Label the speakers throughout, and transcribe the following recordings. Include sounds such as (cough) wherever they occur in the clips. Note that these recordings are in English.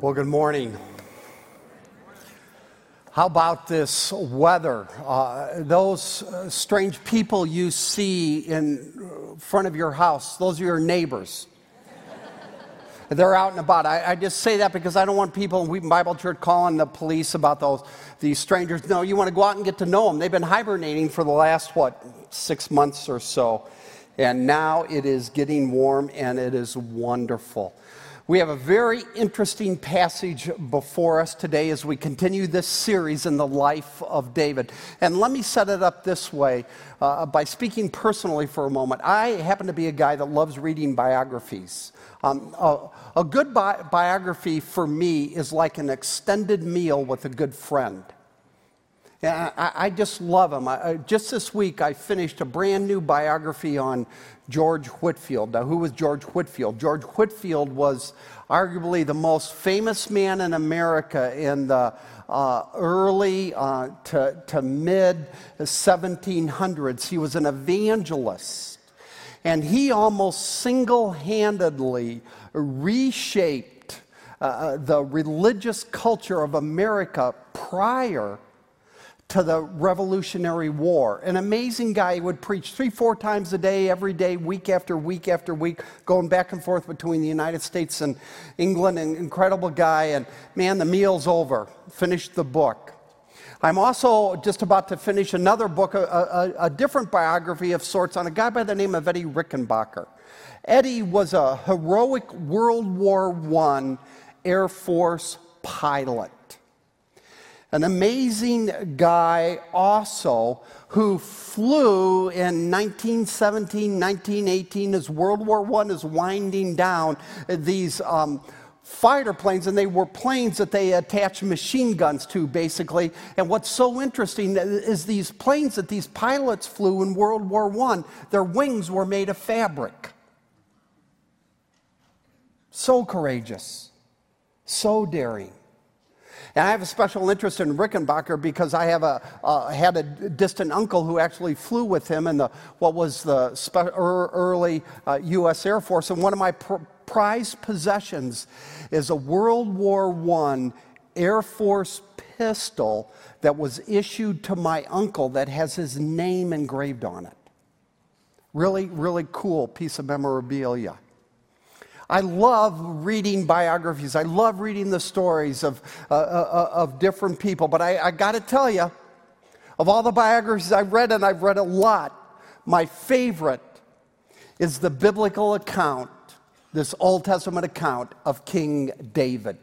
Speaker 1: Well, good morning. How about this weather? Uh, those uh, strange people you see in front of your house, those are your neighbors. They're out and about. I, I, just say that because I don't want people in Wheaton Bible Church calling the police about those these strangers. No, you want to go out and get to know them. They've been hibernating for the last what six months or so, and now it is getting warm and it is wonderful. We have a very interesting passage before us today as we continue this series in the life of David. And let me set it up this way uh, by speaking personally for a moment. I happen to be a guy that loves reading biographies. Um, a, a, good bi- biography for me is like an extended meal with a good friend. Yeah, I, I just love them. I, just this week, I finished a brand new biography on George Whitefield. Now, who was George Whitefield? George Whitefield was arguably the most famous man in America in the uh, early uh, to, to mid 1700s. He was an evangelist, and he almost single handedly reshaped uh, uh, the religious culture of America prior to the Revolutionary War. An amazing guy. He would preach three, four times a day, every day, week after week after week, going back and forth between the United States and England. An incredible guy. And man, the meal's over. Finished the book. I'm also just about to finish another book, a, a, a different biography of sorts, on a guy by the name of Eddie Rickenbacker. Eddie was a heroic World War I Air Force pilot an amazing guy also who flew in 1917, 1918 as World War I is winding down these um, fighter planes, and they were planes that they attached machine guns to, basically. And what's so interesting is these planes that these pilots flew in World War I, their wings were made of fabric. So courageous, so daring. And I have a special interest in Rickenbacker because I have a, uh, had a distant uncle who actually flew with him in the, what was the spe- early uh, U.S. Air Force. And one of my pr- prized possessions is a World War I Air Force pistol that was issued to my uncle that has his name engraved on it. Really, really cool piece of memorabilia. I love reading biographies. I love reading the stories of, uh, uh, uh of different people. But I, I got to tell you, of all the biographies I've read, and I've read a lot, my favorite is the biblical account, this Old Testament account of King David.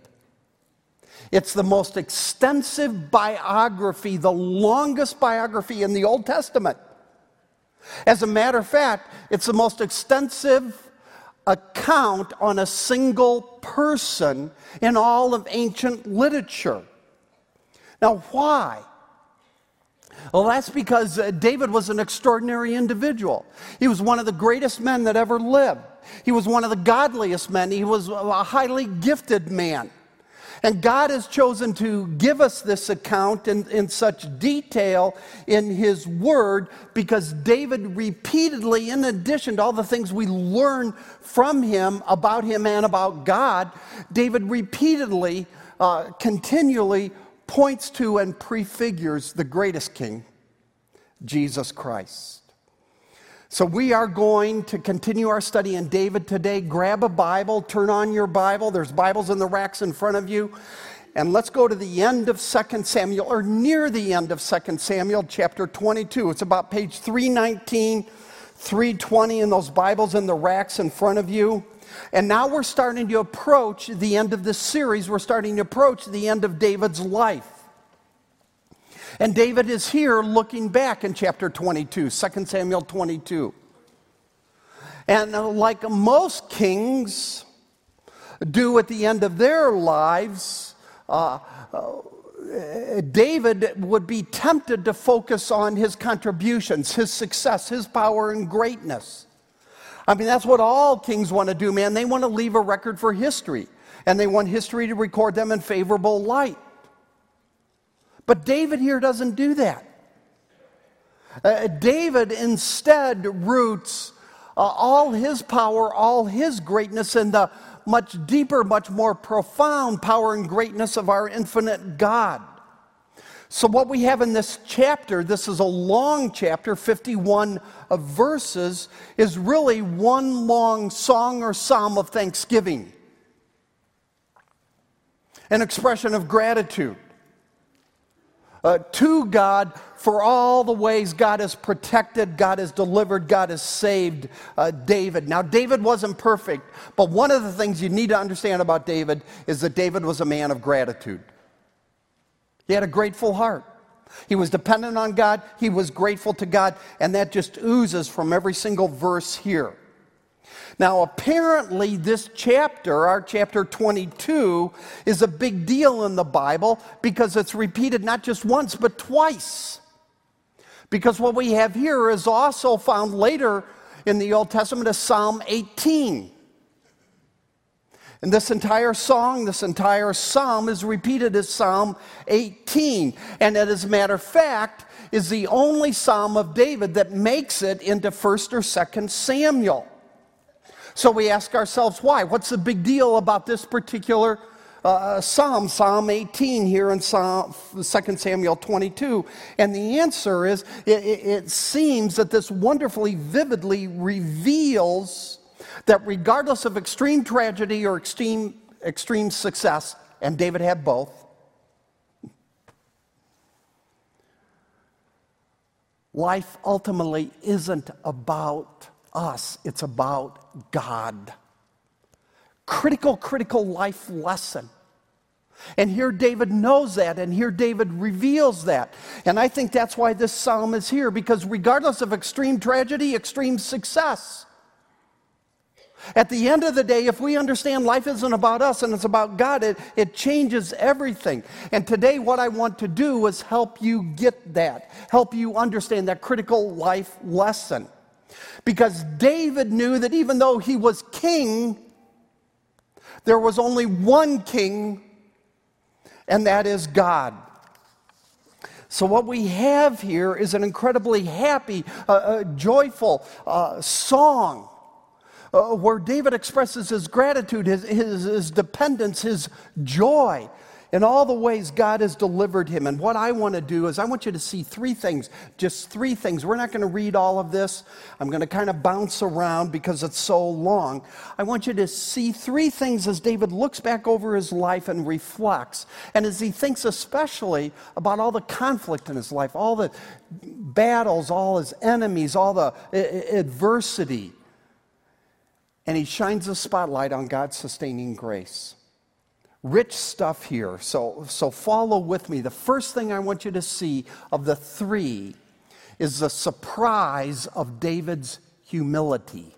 Speaker 1: It's the most extensive biography, the longest biography in the Old Testament. As a matter of fact, it's the most extensive account on a single person in all of ancient literature. Now, why? Well, that's because uh, David was an extraordinary individual. He was one of the greatest men that ever lived. He was one of the godliest men. He was a highly gifted man. And God has chosen to give us this account in, in such detail in His Word because David repeatedly, in addition to all the things we learn from him about him and about God, David repeatedly, uh, continually points to and prefigures the greatest king, Jesus Christ. So, we are going to continue our study in David today. Grab a Bible, turn on your Bible. There's Bibles in the racks in front of you. And let's go to the end of 2 Samuel, or near the end of 2 Samuel, chapter 22. It's about page 319, 320 in those Bibles in the racks in front of you. And now we're starting to approach the end of this series. We're starting to approach the end of David's life. And David is here looking back in chapter 22, 2 Samuel 22. And uh, like most kings do at the end of their lives, uh, uh, David would be tempted to focus on his contributions, his success, his power and greatness. I mean, that's what all kings want to do, man. They want to leave a record for history, and they want history to record them in favorable light. But David here doesn't do that. Uh, David instead roots uh, all his power, all his greatness in the much deeper, much more profound power and greatness of our infinite God. So, what we have in this chapter, this is a long chapter, 51 of verses, is really one long song or psalm of thanksgiving, an expression of gratitude uh, to God for all the ways God has protected, God has delivered, God has saved uh, David. Now, David wasn't perfect, but one of the things you need to understand about David is that David was a man of gratitude. He had a grateful heart. He was dependent on God, he was grateful to God, and that just oozes from every single verse here. Now, apparently, this chapter, our chapter 22, is a big deal in the Bible because it's repeated not just once, but twice. Because what we have here is also found later in the Old Testament as Psalm 18. And this entire song, this entire psalm is repeated as Psalm 18. And as a matter of fact, is the only psalm of David that makes it into 1st or 2nd Samuel. So we ask ourselves why? What's the big deal about this particular uh, psalm, Psalm 18 here in Psalm, 2 Samuel 22? And the answer is it, it seems that this wonderfully, vividly reveals that regardless of extreme tragedy or extreme, extreme success, and David had both, life ultimately isn't about us, it's about God. Critical, critical life lesson. And here David knows that, and here David reveals that. And I think that's why this psalm is here, because regardless of extreme tragedy, extreme success, at the end of the day, if we understand life isn't about us and it's about God, it, it changes everything. And today, what I want to do is help you get that, help you understand that critical life lesson. Because David knew that even though he was king, there was only one king, and that is God. So, what we have here is an incredibly happy, uh, uh, joyful uh, song uh, where David expresses his gratitude, his, his, his dependence, his joy in all the ways God has delivered him. And what I want to do is, I want you to see three things, just three things. We're not going to read all of this. I'm going to kind of bounce around because it's so long. I want you to see three things as David looks back over his life and reflects. And as he thinks, especially about all the conflict in his life, all the battles, all his enemies, all the adversity. And he shines a spotlight on God's sustaining grace rich stuff here. So, so follow with me. The first thing I want you to see of the three is the surprise of David's humility.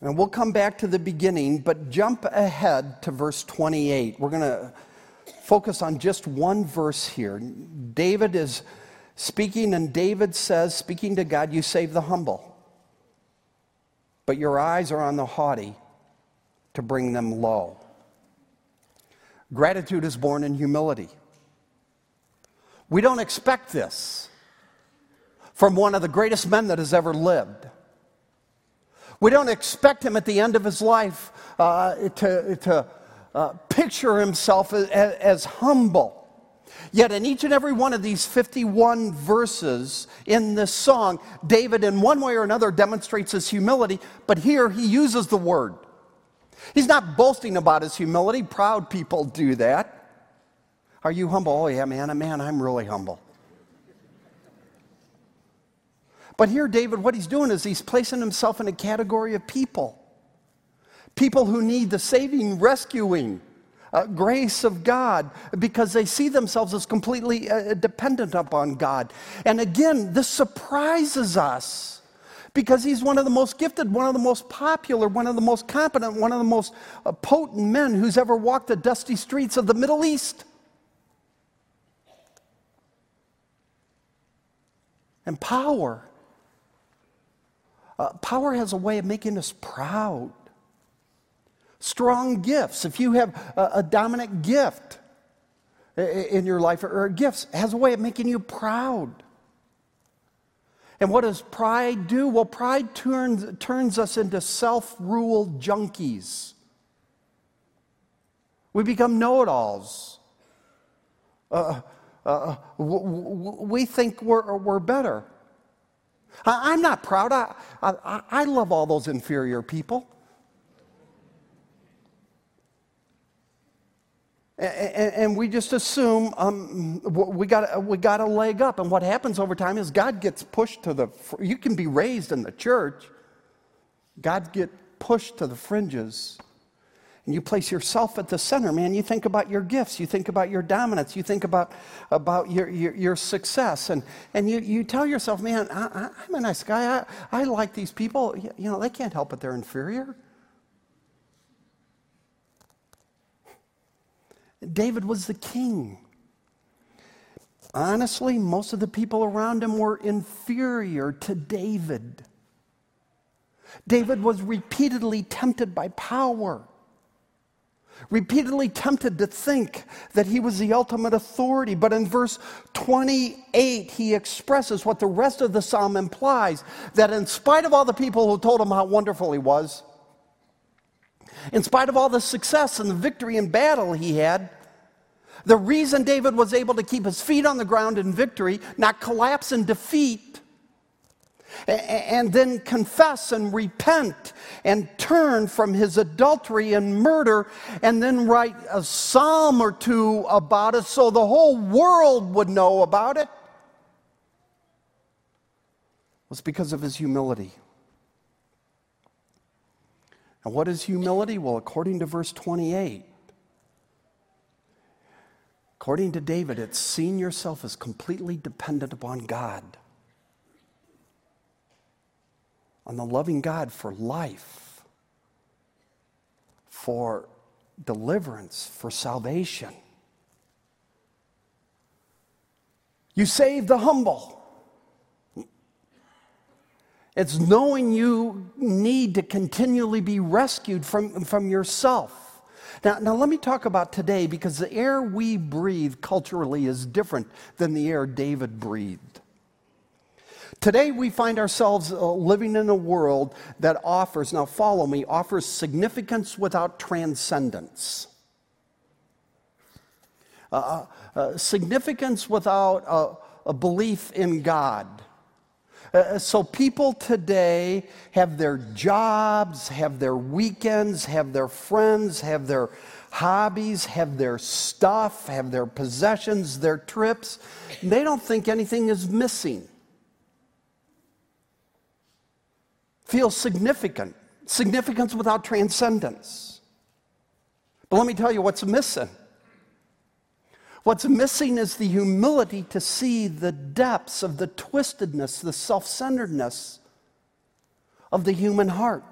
Speaker 1: And we'll come back to the beginning, but jump ahead to verse 28. We're going to focus on just one verse here. David is speaking, and David says, speaking to God, You save the humble but your eyes are on the haughty to bring them low. Gratitude is born in humility. We don't expect this from one of the greatest men that has ever lived. We don't expect him at the end of his life uh, to, to uh, picture himself as, as humble. Yet, in each and every one of these 51 verses in this song, David, in one way or another, demonstrates his humility, but here he uses the word. He's not boasting about his humility. Proud people do that. Are you humble? Oh, yeah, man, man, I'm really humble. But here, David, what he's doing is he's placing himself in a category of people people who need the saving, rescuing, uh, grace of God because they see themselves as completely uh, dependent upon God. And again, this surprises us because he's one of the most gifted, one of the most popular, one of the most competent, one of the most uh, potent men who's ever walked the dusty streets of the Middle East. And power. Uh, power has a way of making us proud strong gifts. If you have a, a dominant gift in your life or gifts, has a way of making you proud. And what does pride do? Well, pride turns, turns us into self ruled junkies. We become know it alls. Uh, uh, we think we're, we're better. I, am not proud. I, I, I love all those inferior people. And, we just assume um, we, got, we got a leg up. And what happens over time is God gets pushed to the, you can be raised in the church, God get pushed to the fringes. And you place yourself at the center, man. You think about your gifts, you think about your dominance, you think about, about your, your, your success. And, and you, you tell yourself, man, I, am a nice guy. I, I like these people. You know, they can't help it, they're inferior. David was the king. Honestly, most of the people around him were inferior to David. David was repeatedly tempted by power, repeatedly tempted to think that he was the ultimate authority. But in verse 28, he expresses what the rest of the psalm implies that in spite of all the people who told him how wonderful he was, in spite of all the success and the victory in battle he had, the reason David was able to keep his feet on the ground in victory, not collapse in defeat, and then confess and repent and turn from his adultery and murder, and then write a psalm or two about it so the whole world would know about it, was because of his humility. And what is humility? Well, according to verse 28, according to David, it's seeing yourself as completely dependent upon God, on the loving God for life, for deliverance, for salvation. You save the humble. It's knowing you need to continually be rescued from, from yourself. Now, now, let me talk about today because the air we breathe culturally is different than the air David breathed. Today, we find ourselves uh, living in a world that offers, now follow me, offers significance without transcendence. Uh, uh, uh significance without a belief in God. Uh, uh, so people today have their jobs, have their weekends, have their friends, have their hobbies, have their stuff, have their possessions, their trips. They don't think anything is missing. Feel significant, significance without transcendence. But let me tell you what's missing What's missing is the humility to see the depths of the twistedness, the self centeredness of the human heart.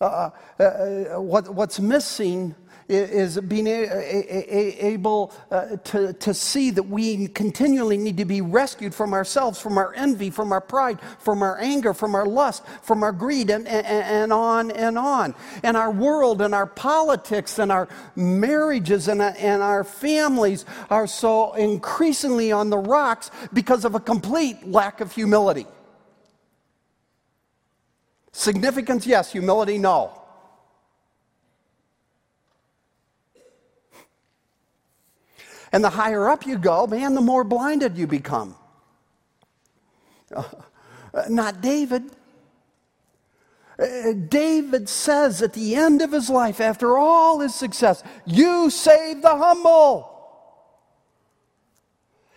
Speaker 1: Uh, uh, uh, what, what's missing is being able uh, to, to see that we continually need to be rescued from ourselves, from our envy, from our pride, from our anger, from our lust, from our greed, and, and, and on and on. And our world and our politics and our marriages and, and our families are so increasingly on the rocks because of a complete lack of humility. Significance, yes. Humility, no. And the higher up you go, man, the more blinded you become. Uh, not David. Uh, David says at the end of his life, after all his success, You save the humble.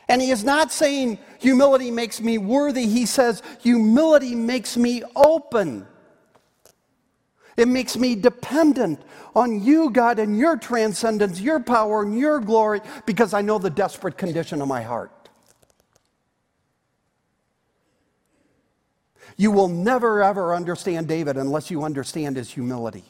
Speaker 1: And he is not saying humility makes me worthy. He says humility makes me open. It makes me dependent on you, God, and your transcendence, your power, and your glory, because I know the desperate condition of my heart. You will never, ever understand David unless you understand his humility.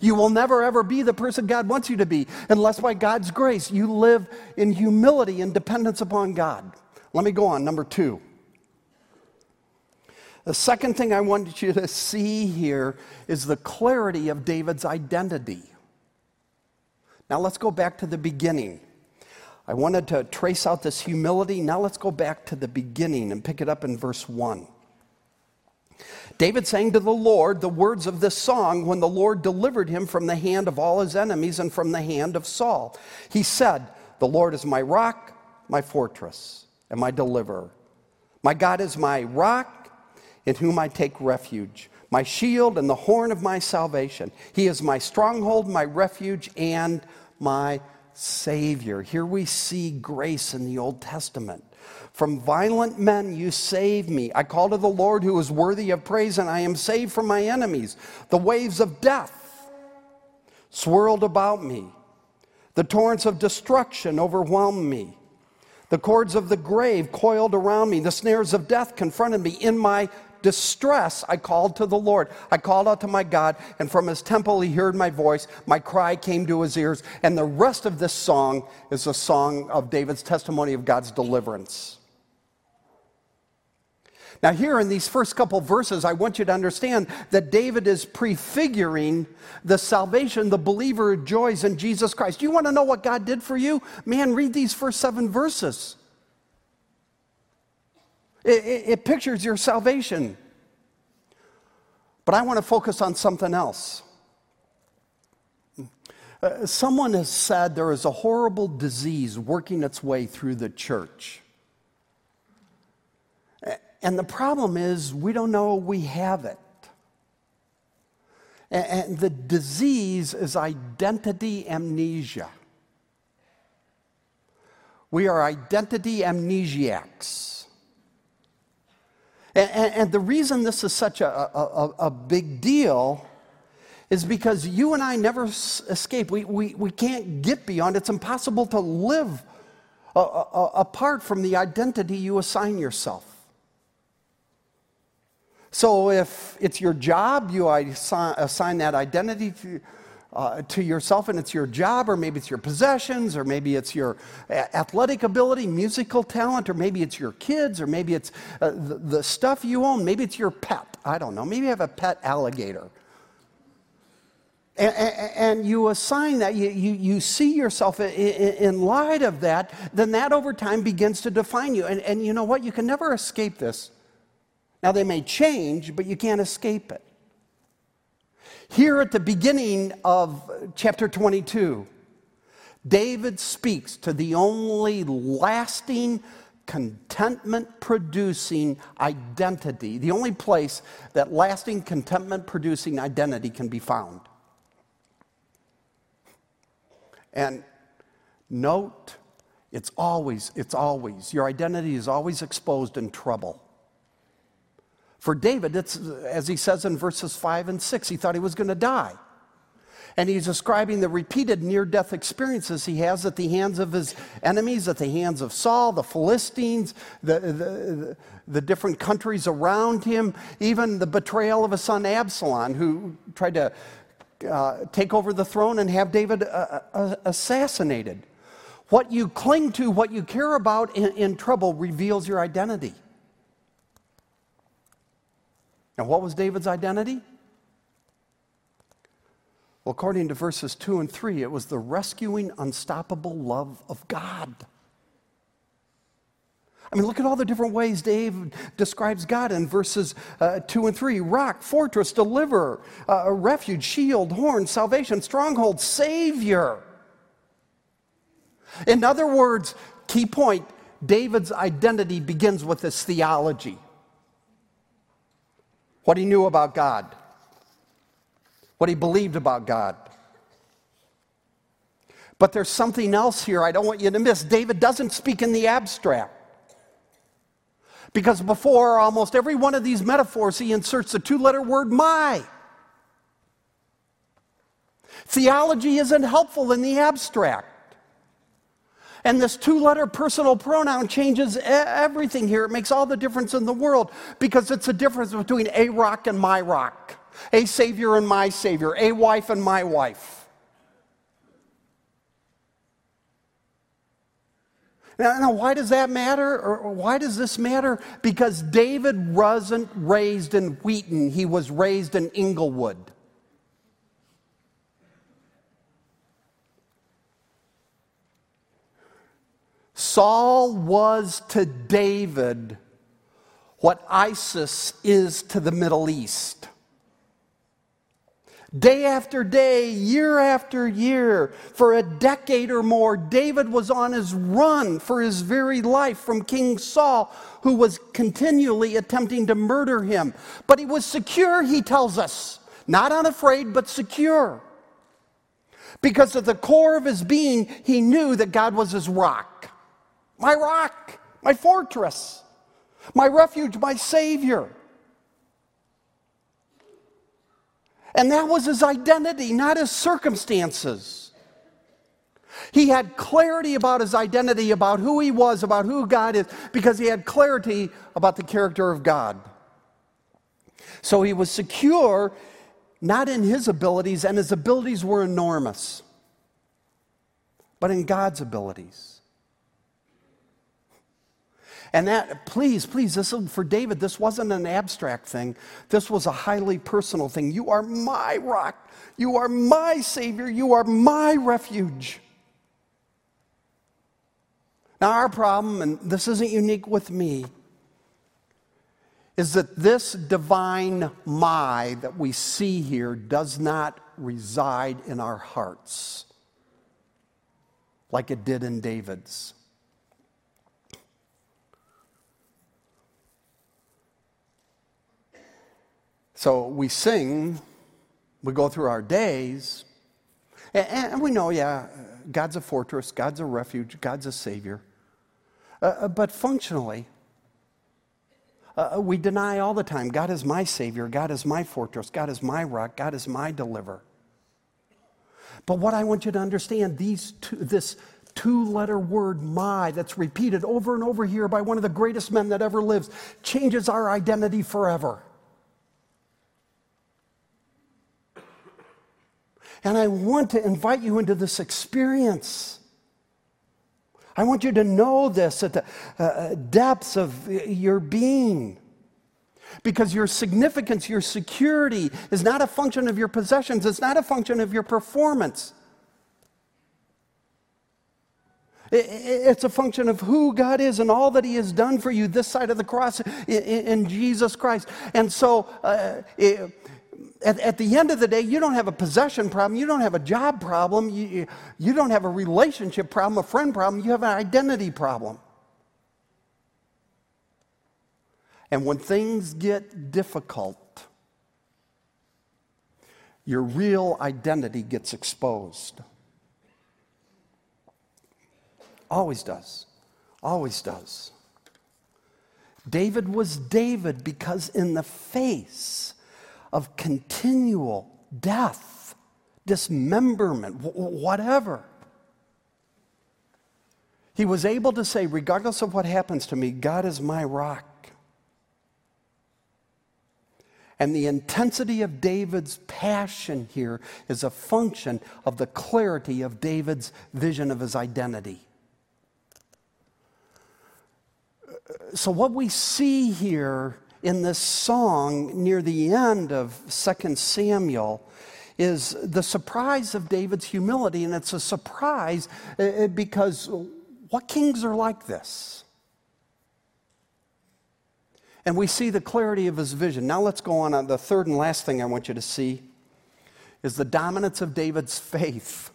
Speaker 1: You will never, ever be the person God wants you to be unless, by God's grace, you live in humility and dependence upon God. Let me go on. Number two. The second thing I want you to see here is the clarity of David's identity. Now let's go back to the beginning. I wanted to trace out this humility. Now let's go back to the beginning and pick it up in verse 1. David sang to the Lord the words of this song when the Lord delivered him from the hand of all his enemies and from the hand of Saul. He said, The Lord is my rock, my fortress, and my deliverer. My God is my rock in whom I take refuge, my shield and the horn of my salvation. He is my stronghold, my refuge, and my Savior. Here we see grace in the Old Testament. From violent men you save me. I call to the Lord who is worthy of praise, and I am saved from my enemies. The waves of death swirled about me, the torrents of destruction overwhelmed me. The cords of the grave coiled around me. The snares of death confronted me. In my distress, I called to the Lord. I called out to my God, and from his temple he heard my voice. My cry came to his ears. And the rest of this song is a song of David's testimony of God's deliverance. Now, here in these first couple verses, I want you to understand that David is prefiguring the salvation the believer enjoys in Jesus Christ. Do you want to know what God did for you? Man, read these first seven verses. It, it, it pictures your salvation. But I want to focus on something else. Uh, someone has said there is a horrible disease working its way through the church. And the problem is, we don't know we have it. And, and the disease is identity amnesia. We are identity amnesiacs. And, and, the reason this is such a, a, a, big deal is because you and I never escape. We, we, we can't get beyond It's impossible to live a, a, apart from the identity you assign yourself. So if it's your job, you assign, assign that identity to uh, to yourself and it's your job, or maybe it's your possessions, or maybe it's your athletic ability, musical talent, or maybe it's your kids, or maybe it's uh, the, the stuff you own, maybe it's your pet. I don't know. Maybe you have a pet alligator. And, and, you assign that, you, you, you see yourself in, in, light of that, then that over time begins to define you. And, and you know what? You can never escape this. Now, they may change, but you can't escape it. Here at the beginning of chapter 22, David speaks to the only lasting, contentment producing identity, the only place that lasting, contentment producing identity can be found. And note, it's always, it's always, your identity is always exposed in trouble. For David, it's, as he says in verses 5 and 6, he thought he was going to die. And he's describing the repeated near death experiences he has at the hands of his enemies, at the hands of Saul, the Philistines, the, the, the, different countries around him, even the betrayal of his son Absalom, who tried to uh, take over the throne and have David uh, uh, assassinated. What you cling to, what you care about in, in trouble, reveals your identity. Now, what was David's identity? Well, according to verses 2 and 3, it was the rescuing, unstoppable love of God. I mean, look at all the different ways Dave describes God in verses uh, 2 and 3 rock, fortress, deliverer, uh, refuge, shield, horn, salvation, stronghold, savior. In other words, key point David's identity begins with his theology what he knew about God, what he believed about God. But there's something else here I don't want you to miss. David doesn't speak in the abstract. Because before almost every one of these metaphors, he inserts the two letter word my. Theology isn't helpful in the abstract. And this two letter personal pronoun changes everything here. It makes all the difference in the world because it's a difference between a rock and my rock, a savior and my savior, a wife and my wife. Now, now, why does that matter? Or why does this matter? Because David wasn't raised in Wheaton, he was raised in Englewood. Saul was to David what ISIS is to the Middle East. Day after day, year after year, for a decade or more, David was on his run for his very life from King Saul, who was continually attempting to murder him. But he was secure, he tells us. Not unafraid, but secure. Because at the core of his being, he knew that God was his rock. My rock, my fortress, my refuge, my Savior. And that was his identity, not his circumstances. He had clarity about his identity, about who he was, about who God is, because he had clarity about the character of God. So he was secure not in his abilities, and his abilities were enormous, but in God's abilities. And that, please, please, this for David, this wasn't an abstract thing. This was a highly personal thing. You are my rock. You are my Savior. You are my refuge. Now, our problem, and this isn't unique with me, is that this divine my that we see here does not reside in our hearts like it did in David's. So we sing, we go through our days, and, we know, yeah, God's a fortress, God's a refuge, God's a savior. Uh, uh, but functionally, uh, uh, we deny all the time God is my savior, God is my fortress, God is my rock, God is my deliverer. But what I want you to understand, these two, this two letter word my that's repeated over and over here by one of the greatest men that ever lives changes our identity forever. And I want to invite you into this experience. I want you to know this at the uh, uh, depths of your being. Because your significance, your security is not a function of your possessions, it's not a function of your performance. It's a function of who God is and all that He has done for you this side of the cross in Jesus Christ. And so, uh, at, at, the end of the day, you don't have a possession problem, you don't have a job problem, you, you don't have a relationship problem, a friend problem, you have an identity problem. And when things get difficult, your real identity gets exposed. Always does. Always does. David was David because, in the face of continual death, dismemberment, whatever. He was able to say, regardless of what happens to me, God is my rock. And the intensity of David's passion here is a function of the clarity of David's vision of his identity. So, what we see here in this song near the end of 2 Samuel is the surprise of David's humility. And it's a surprise uh, uh, because what kings are like this? And we see the clarity of his vision. Now let's go on. Uh, the third and last thing I want you to see is the dominance of David's faith.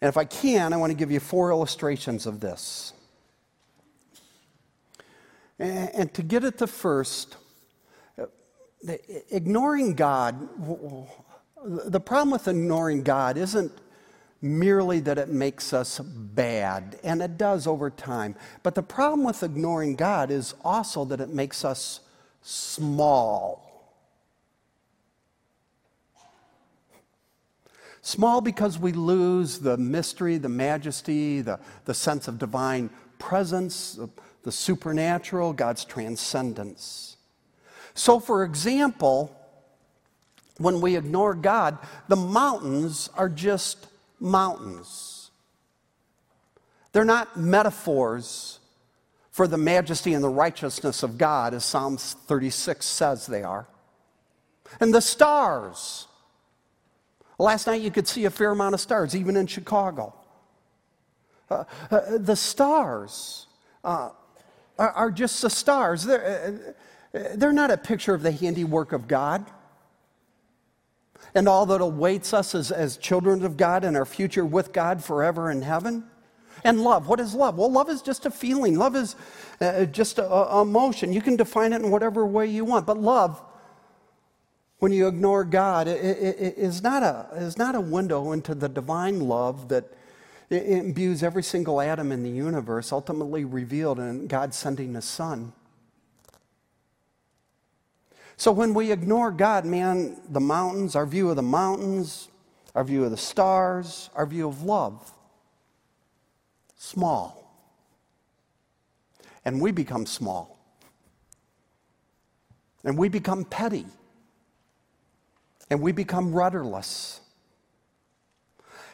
Speaker 1: And if I can, I want to give you four illustrations of this. And to get at the first, ignoring God, the problem with ignoring God isn't merely that it makes us bad, and it does over time. But the problem with ignoring God is also that it makes us small. Small because we lose the mystery, the majesty, the, the sense of divine presence, the supernatural, God's transcendence. So, for example, when we ignore God, the mountains are just mountains. They're not metaphors for the majesty and the righteousness of God, as Psalms 36 says they are. And the stars. Last night you could see a fair amount of stars, even in Chicago. Uh, uh, the stars uh, are, are, just the stars. They're, uh, they're not a picture of the handiwork of God and all that awaits us as, as children of God and our future with God forever in heaven. And love, what is love? Well, love is just a feeling, love is uh, just a, a emotion. You can define it in whatever way you want, but love when you ignore God, it, it, it is, not a, is not a window into the divine love that imbues every single atom in the universe, ultimately revealed in God sending His Son. So when we ignore God, man, the mountains, our view of the mountains, our view of the stars, our view of love, small. And we become small. And we become petty and we become rudderless.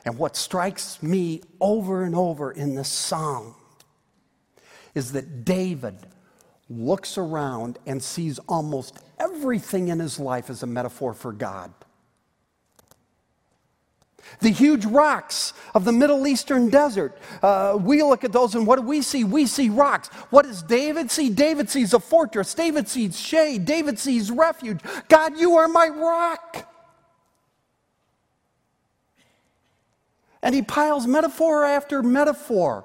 Speaker 1: And what strikes me over and over in this song is that David looks around and sees almost everything in his life as a metaphor for God. The huge rocks of the Middle Eastern desert. Uh, we look at those and what do we see? We see rocks. What does David see? David sees a fortress. David sees shade. David sees refuge. God, you are my rock. And he piles metaphor after metaphor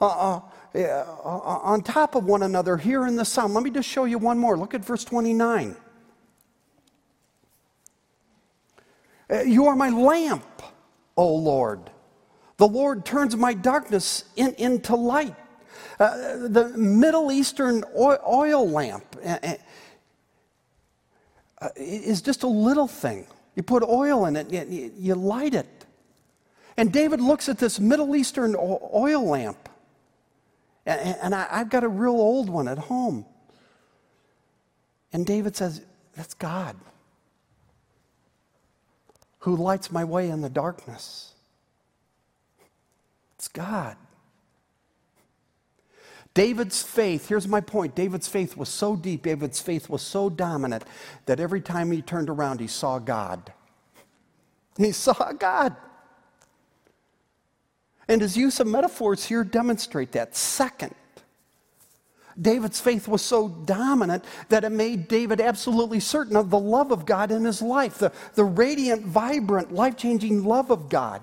Speaker 1: uh, uh, uh, on top of one another here in the psalm. Let me just show you one more. Look at verse 29. Uh, you are my lamp. O Lord. The Lord turns my darkness in, into light. Uh, the Middle Eastern oil, lamp uh, uh, is just a little thing. You put oil in it, you light it. And David looks at this Middle Eastern oil lamp. And, I've got a real old one at home. And David says, That's God who lights my way in the darkness. It's God. David's faith, here's my point David's faith was so deep, David's faith was so dominant that every time he turned around, he saw God. He saw God. And his use of metaphors here demonstrate that. Second, David's faith was so dominant that it made David absolutely certain of the love of God in his life, the, the radiant, vibrant, life changing love of God.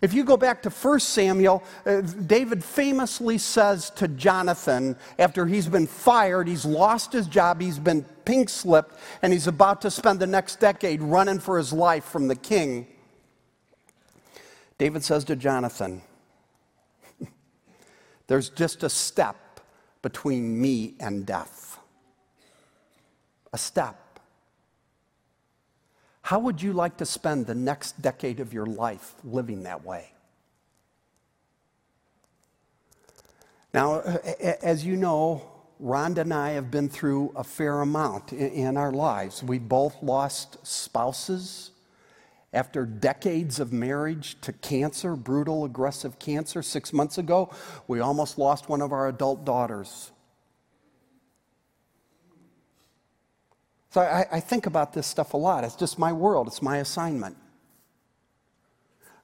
Speaker 1: If you go back to 1 Samuel, uh, David famously says to Jonathan, after he's been fired, he's lost his job, he's been pink slipped, and he's about to spend the next decade running for his life from the king. David says to Jonathan, There's just a step between me and death. A step. How would you like to spend the next decade of your life living that way? Now, as you know, Rhonda and I have been through a fair amount in our lives. We both lost spouses after decades of marriage to cancer, brutal, aggressive cancer, six months ago, we almost lost one of our adult daughters. So I, I, think about this stuff a lot. It's just my world, it's my assignment.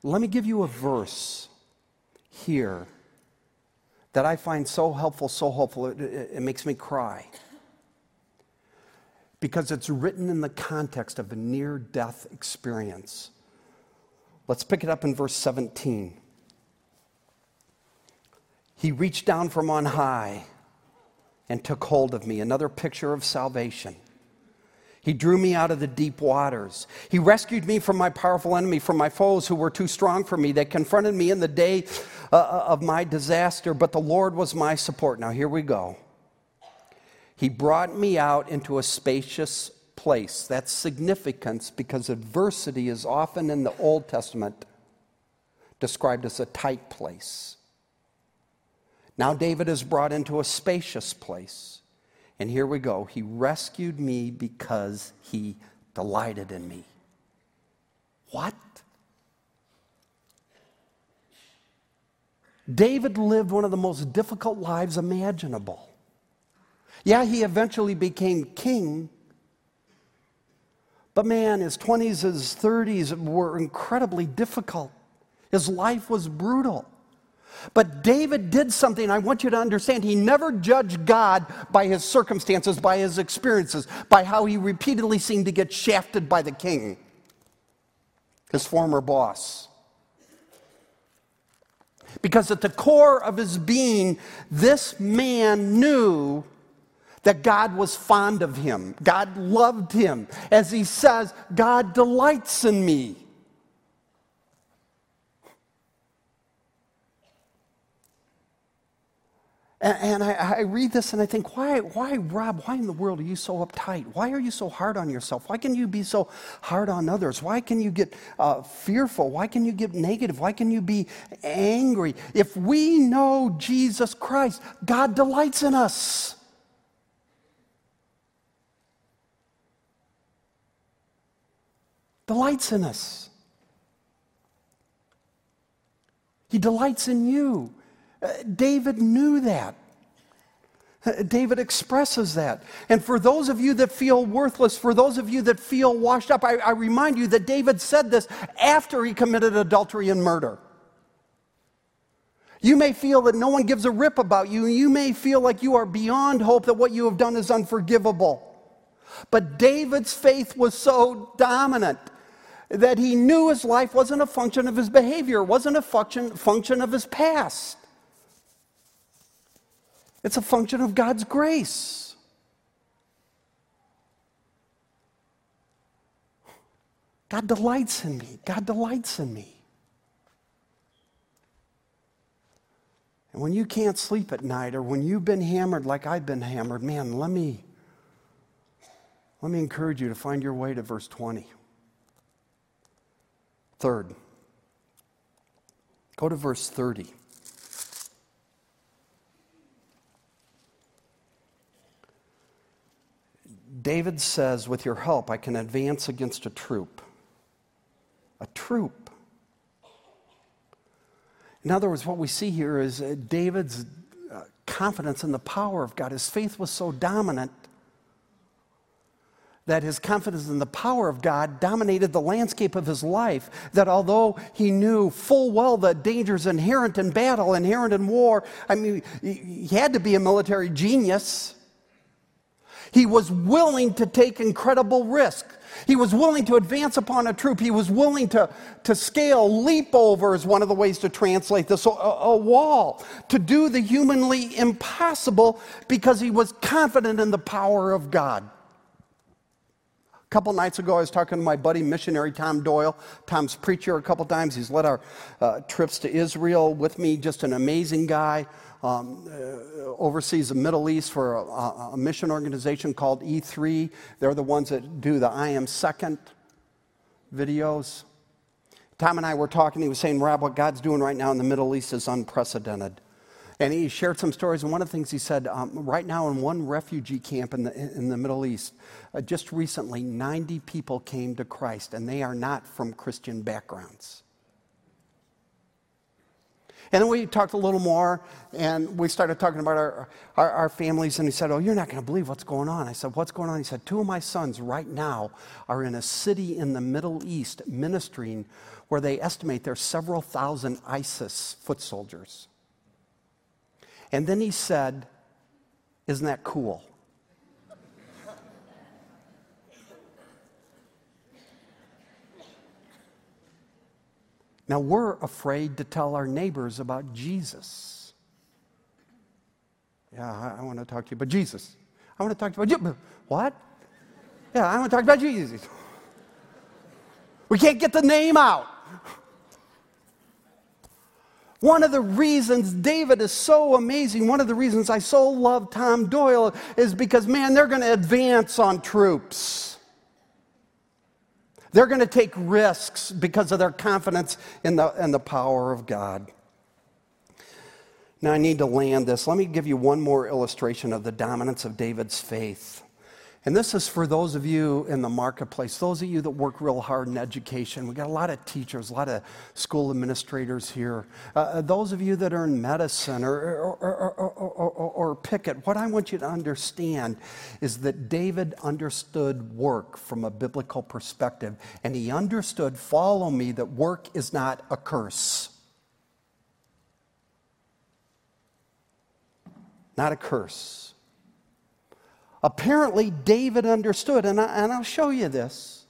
Speaker 1: Let me give you a verse here that I find so helpful, so helpful, it, it, it makes me cry because it's written in the context of a near death experience. Let's pick it up in verse 17. He reached down from on high and took hold of me, another picture of salvation. He drew me out of the deep waters. He rescued me from my powerful enemy, from my foes who were too strong for me. They confronted me in the day uh, uh of my disaster, but the Lord was my support. Now, here we go. He brought me out into a spacious place. That's significance because adversity is often in the Old Testament described as a tight place. Now, David is brought into a spacious place. And here we go. He rescued me because he delighted in me. What? David lived one of the most difficult lives imaginable. Yeah, he eventually became king. But man, his 20s, his 30s were incredibly difficult. His life was brutal. But David did something I want you to understand. He never judged God by his circumstances, by his experiences, by how he repeatedly seemed to get shafted by the king, his former boss. Because at the core of his being, this man knew that God was fond of him. God loved him. As he says, God delights in me. And, and I, I, read this and I think, why, why, Rob, why in the world are you so uptight? Why are you so hard on yourself? Why can you be so hard on others? Why can you get uh, fearful? Why can you get negative? Why can you be angry? If we know Jesus Christ, God delights in us. Delights in us. He delights in you. Uh, David knew that. Uh, David expresses that. And for those of you that feel worthless, for those of you that feel washed up, I, I, remind you that David said this after he committed adultery and murder. You may feel that no one gives a rip about you. You may feel like you are beyond hope, that what you have done is unforgivable. But David's faith was so dominant that he knew his life wasn't a function of his behavior, wasn't a function, function of his past. It's a function of God's grace. God delights in me. God delights in me. And when you can't sleep at night or when you've been hammered like I've been hammered, man, let me let me encourage you to find your way to verse 20. Third, go to verse 30. David says, With your help, I can advance against a troop. A troop. In other words, what we see here is uh, David's uh, confidence in the power of God. His faith was so dominant that his confidence in the power of God dominated the landscape of his life. That although he knew full well the dangers inherent in battle, inherent in war, I mean, he had to be a military genius. He was willing to take incredible risk. He was willing to advance upon a troop. He was willing to, to scale, leap over is one of the ways to translate this, a, a wall, to do the humanly impossible because he was confident in the power of God. Couple nights ago, I was talking to my buddy, missionary Tom Doyle. Tom's preacher a couple times. He's led our uh, trips to Israel with me, just an amazing guy um, uh, oversees the Middle East for a, a, mission organization called E3. They're the ones that do the I Am Second videos. Tom and I were talking. He was saying, Rob, what God's doing right now in the Middle East is unprecedented. And he shared some stories. And one of the things he said, um, right now in one refugee camp in the, in the Middle East, uh, just recently, 90 people came to Christ, and they are not from Christian backgrounds. And then we talked a little more, and we started talking about our, our, our families, and he said, Oh, you're not going to believe what's going on. I said, What's going on? He said, Two of my sons right now are in a city in the Middle East ministering where they estimate there's several thousand ISIS foot soldiers. And then he said, Isn't that cool? Now, we're afraid to tell our neighbors about Jesus. Yeah, I, I want to talk to you about Jesus. I want to talk to you about. What? Yeah, I want to talk about Jesus. We can't get the name out. One of the reasons David is so amazing, one of the reasons I so love Tom Doyle is because, man, they're going to advance on troops. They're going to take risks because of their confidence in the, in the power of God. Now, I need to land this. Let me give you one more illustration of the dominance of David's faith. And this is for those of you in the marketplace, those of you that work real hard in education. We got a lot of teachers, a lot of school administrators here. Uh, uh those of you that are in medicine or, or, or, or, it, what I want you to understand is that David understood work from a biblical perspective, and he understood, follow me, that work is not a curse. not a curse. Apparently, David understood, and, I, and I'll show you this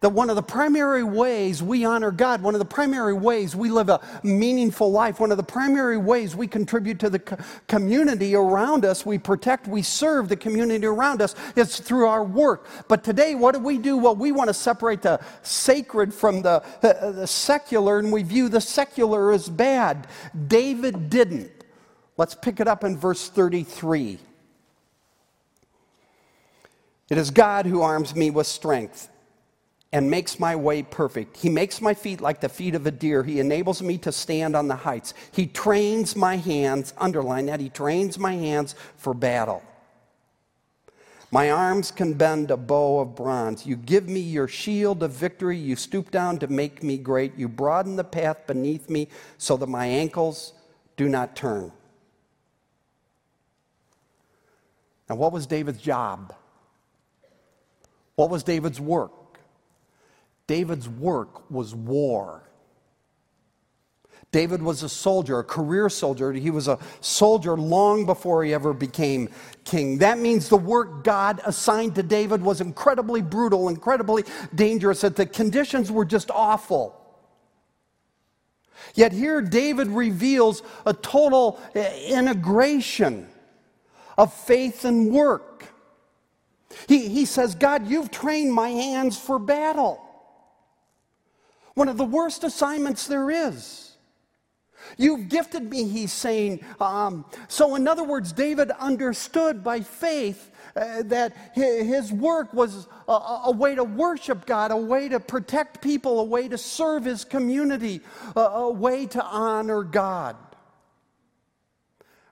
Speaker 1: that one of the primary ways we honor God, one of the primary ways we live a meaningful life, one of the primary ways we contribute to the community around us, we protect, we serve the community around us, is through our work. But today, what do we do? Well, we want to separate the sacred from the, the, the secular, and we view the secular as bad. David didn't. Let's pick it up in verse 33. It is God who arms me with strength and makes my way perfect. He makes my feet like the feet of a deer. He enables me to stand on the heights. He trains my hands, underline that, he trains my hands for battle. My arms can bend a bow of bronze. You give me your shield of victory. You stoop down to make me great. You broaden the path beneath me so that my ankles do not turn. Now, what was David's job? What was David's work? David's work was war. David was a soldier, a career soldier. He was a soldier long before he ever became king. That means the work God assigned to David was incredibly brutal, incredibly dangerous, that the conditions were just awful. Yet here, David reveals a total eh, integration of faith and work. He, he says, God, you've trained my hands for battle. One of the worst assignments there is. You've gifted me, he's saying. Um, so, in other words, David understood by faith uh, that his work was a, a, way to worship God, a way to protect people, a way to serve his community, a, a way to honor God.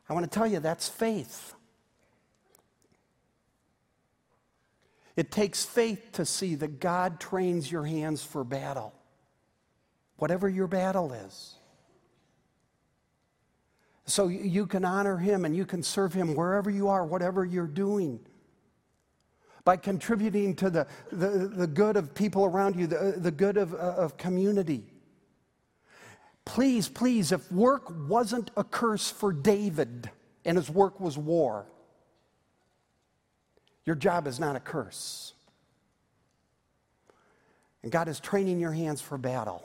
Speaker 1: I want to tell you that's faith. It takes faith to see that God trains your hands for battle whatever your battle is. So you can honor him and you can serve him wherever you are, whatever you're doing. By contributing to the, the, the good of people around you, the, the good of, uh, of community. Please, please, if work wasn't a curse for David and his work was war, your job is not a curse. And God is training your hands for battle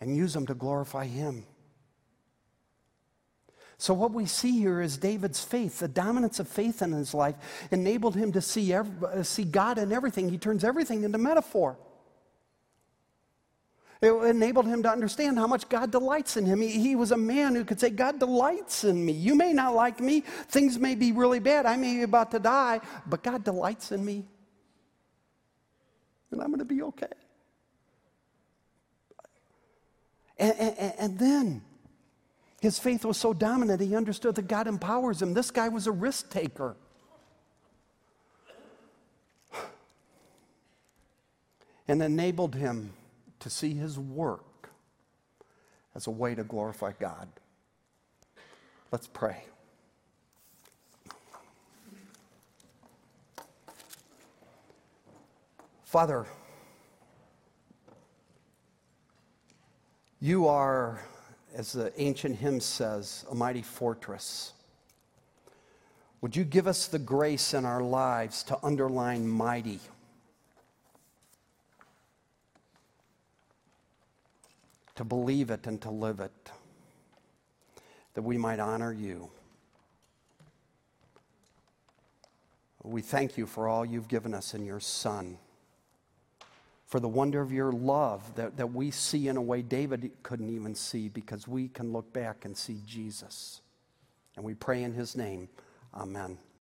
Speaker 1: and use them to glorify Him. So, what we see here is David's faith, the dominance of faith in his life, enabled him to see, every, see God in everything. He turns everything into metaphor. It enabled him to understand how much God delights in him. He, he, was a man who could say, God delights in me. You may not like me. Things may be really bad. I may be about to die, but God delights in me. And I'm going to be okay. And, and, and then his faith was so dominant, he understood that God empowers him. This guy was a risk taker. (sighs) And enabled him to see his work as a way to glorify God. Let's pray. Father, You are, as the ancient hymn says, a mighty fortress. Would you give us the grace in our lives to underline mighty? To believe it and to live it, that we might honor you. We thank you for all you've given us in your Son for the wonder of your love that, that we see in a way David couldn't even see because we can look back and see Jesus. And we pray in his name. Amen.